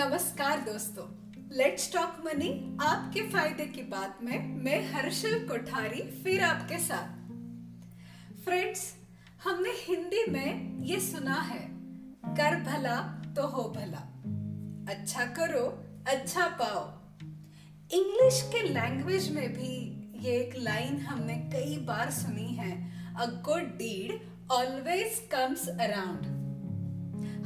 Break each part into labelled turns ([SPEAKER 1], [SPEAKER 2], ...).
[SPEAKER 1] नमस्कार दोस्तों। Let's talk money आपके फ़ायदे की बात में मैं हर्षल कोठारी फिर आपके साथ। फ्रेंड्स हमने हिंदी में ये सुना है, कर भला तो हो भला। अच्छा करो अच्छा पाओ। इंग्लिश के लैंग्वेज में भी ये एक लाइन हमने कई बार सुनी है a good deed always comes around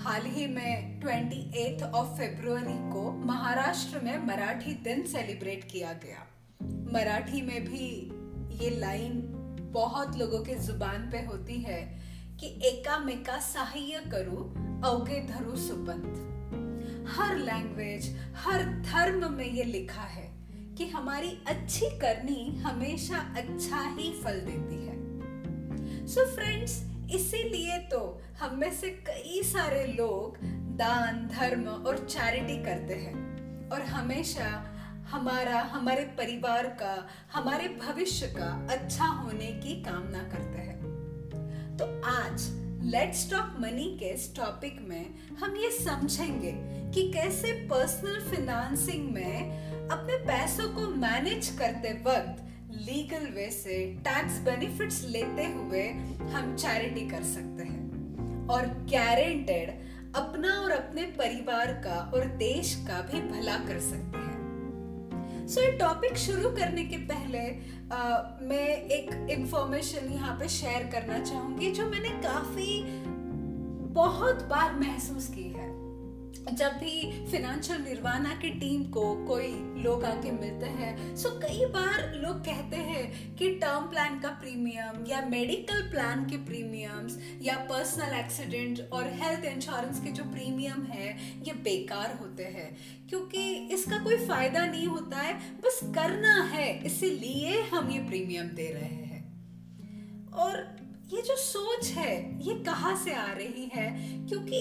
[SPEAKER 1] हाल ही में 28 ऑफ़ फरवरी को महाराष्ट्र में मराठी दिन सेलिब्रेट किया गया। मराठी में भी ये लाइन बहुत लोगों के ज़ुबान पे होती है कि एकामेका सहाय करू, अवगे धरु सुपंथ हर लैंग्वेज हर धर्म में ये लिखा है कि हमारी अच्छी करनी हमेशा अच्छा ही फल देती है। सो so फ्रेंड्स इसीलिए तो हम में से कई सारे लोग दान, धर्म और चैरिटी करते हैं। और हमेशा हमारा, हमारे परिवार का, हमारे भविष्य का अच्छा होने की कामना करते हैं। तो आज लेट्स टॉक मनी के इस टॉपिक में हम ये समझेंगे कि कैसे पर्सनल फिनेंसिंग में अपने पैसों को मैनेज करते वक्त लीगल वे से टैक्स बेनिफिट्स लेते हुए हम चैरिटी कर सकते हैं। और गारंटेड अपना और अपने परिवार का और देश का भी भला कर सकते हैं। सो so, टॉपिक शुरू करने के पहले आ, मैं एक इंफॉर्मेशन यहाँ पे शेयर करना चाहूँगी जो मैंने काफ़ी बहुत बार महसूस की है। जब भी फिनेंशियल निर्वाणा की टीम को कोई लोग आके मिलते हैं सो कई बार लोग कहते हैं कि टर्म प्लान का प्रीमियम या मेडिकल प्लान के प्रीमियम्स या पर्सनल एक्सीडेंट और हेल्थ इंश्योरेंस के जो प्रीमियम है, ये बेकार होते हैं। क्योंकि इसका कोई फ़ायदा नहीं होता है, बस करना है, इसीलिए हम ये प्रीमियम दे रहे हैं। और ये जो सोच है, ये कहाँ से आ रही है? क्योंकि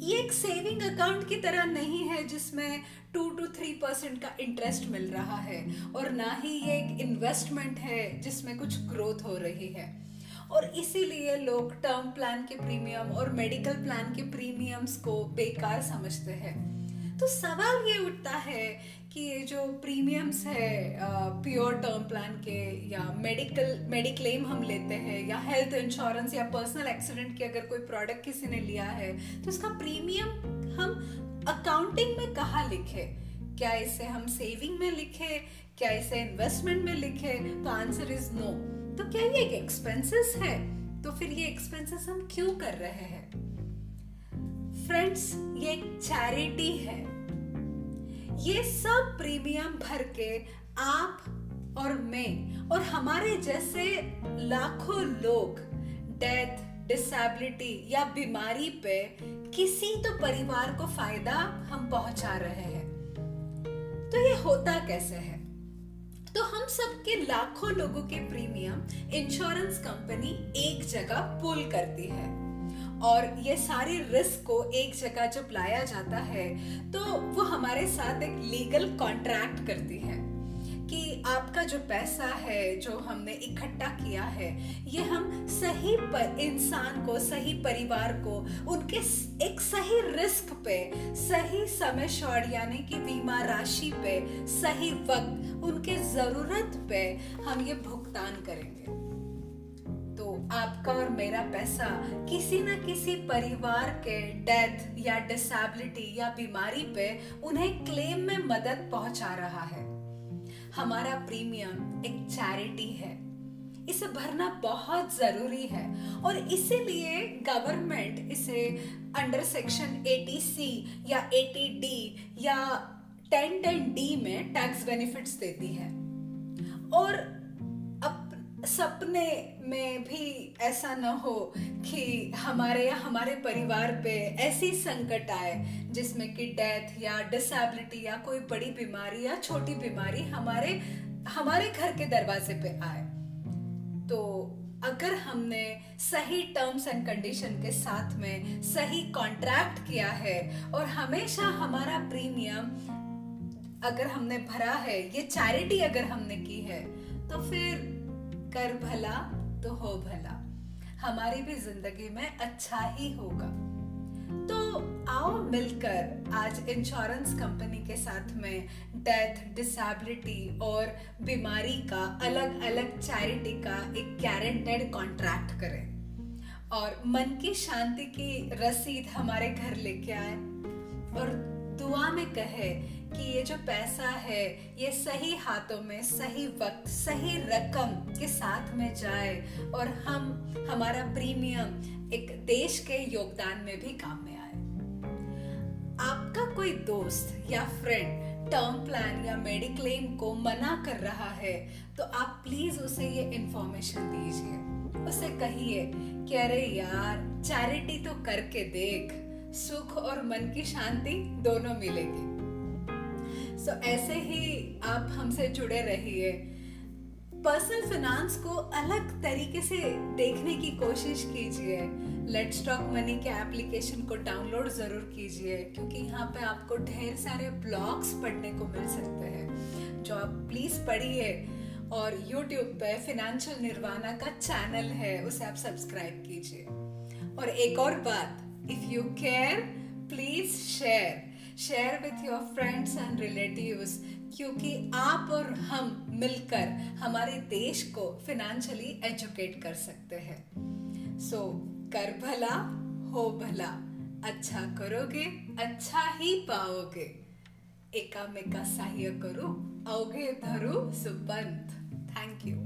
[SPEAKER 1] ये एक सेविंग अकाउंट की तरह नहीं है जिसमें टू टू थ्री परसेंट का इंटरेस्ट मिल रहा है और ना ही ये एक इन्वेस्टमेंट है जिसमें कुछ ग्रोथ हो रही है। और इसीलिए लोग टर्म प्लान के प्रीमियम और मेडिकल प्लान के प्रीमियम्स को बेकार समझते हैं। तो सवाल ये उठता है कि ये जो प्रीमियम्स है प्योर टर्म प्लान के या मेडिकल मेडिक्लेम हम लेते हैं या हेल्थ इंश्योरेंस या पर्सनल एक्सीडेंट के अगर कोई प्रोडक्ट किसी ने लिया है तो उसका प्रीमियम हम अकाउंटिंग में कहा लिखे? क्या इसे हम सेविंग में लिखे? क्या इसे इन्वेस्टमेंट में लिखे? तो आंसर इज़ नो तो क्या ये एक एक्सपेंसेस है? तो फिर ये एक्सपेंसेस हम क्यों कर रहे हैं? फ्रेंड्स ये एक चैरिटी है। ये सब प्रीमियम भर के आप और मैं और हमारे जैसे लाखों लोग डेथ डिसेबिलिटी या बीमारी पे किसी तो परिवार को फ़ायदा हम पहुँचा रहे हैं। तो ये होता कैसे है? तो हम सबके लाखों लोगों के प्रीमियम इंश्योरेंस कंपनी एक जगह पुल करती है और ये सारे रिस्क को एक जगह जब लाया जाता है तो वो हमारे साथ एक लीगल कॉन्ट्रैक्ट करती है कि आपका जो पैसा है, जो हमने इकट्ठा किया है, ये हम सही पर इंसान को, सही परिवार को, उनके एक सही रिस्क पे, सही समय शॉर्ट यानी कि बीमा राशि पे, सही वक्त, उनके ज़रूरत पे हम ये भुगतान करेंगे। आपका और मेरा पैसा किसी न किसी परिवार के डेथ या डिसेबिलिटी या बीमारी पे उन्हें क्लेम में मदद पहुँचा रहा है। हमारा प्रीमियम एक चैरिटी है। इसे भरना बहुत ज़रूरी है और इसीलिए गवर्नमेंट इसे अंडर सेक्शन 80 सी या 80 डी या 10 10 डी में टैक्स बेनिफिट्स देती है। और सपने में भी ऐसा न हो कि हमारे या हमारे परिवार पे ऐसी संकट आए जिसमें कि डेथ या डिसेबिलिटी या कोई बड़ी बीमारी या छोटी बीमारी हमारे हमारे घर के दरवाजे पे आए। तो अगर हमने सही टर्म्स एंड कंडीशन के साथ में सही कॉन्ट्रैक्ट किया है और हमेशा हमारा प्रीमियम अगर हमने भरा है, ये चैरिटी अगर हमने की है तो फिर कर भला तो हो भला। हमारी भी ज़िंदगी में अच्छा ही होगा। तो आओ मिलकर आज इंश्योरेंस कंपनी के साथ में डेथ डिसेबिलिटी और बीमारी का अलग अलग चैरिटी का एक गारंटेड कॉन्ट्रैक्ट करें। और मन की शांति की रसीद हमारे घर लेके आए। और दुआ में कहे कि ये जो पैसा है, ये सही हाथों में, सही वक्त, सही रकम के साथ में जाए और हम, हमारा प्रीमियम एक देश के योगदान में भी काम में आए। आपका कोई दोस्त या फ्रेंड टर्म प्लान या मेडिक्लेम को मना कर रहा है तो आप प्लीज़ उसे ये इंफॉर्मेशन दीजिए। उसे कहिए कि, अरे यार चैरिटी तो करके देख, सुख और मन की शांति दोनों मिलेगी। सो so, ऐसे ही आप हमसे जुड़े रहिए। पर्सनल फाइनेंस को अलग तरीके से देखने की कोशिश कीजिए। लेट स्टॉक मनी के एप्लीकेशन को डाउनलोड ज़रूर कीजिए क्योंकि यहाँ पे आपको ढेर सारे ब्लॉग्स पढ़ने को मिल सकते हैं। जो आप प्लीज़ पढ़िए और यूट्यूब पे फिनेंशियल निर्वाणा का चैनल है उसे आप सब्सक्राइब कीजिए। और एक और बात if you care please share share with your friends and relatives क्योंकि आप और हम मिलकर हमारे देश को फिनेंशियली एजुकेट कर सकते हैं। सो so, कर भला हो भला। अच्छा करोगे अच्छा ही पाओगे। एकामेका सहाय्य करो अवघे धरू सुपंथ थैंक यू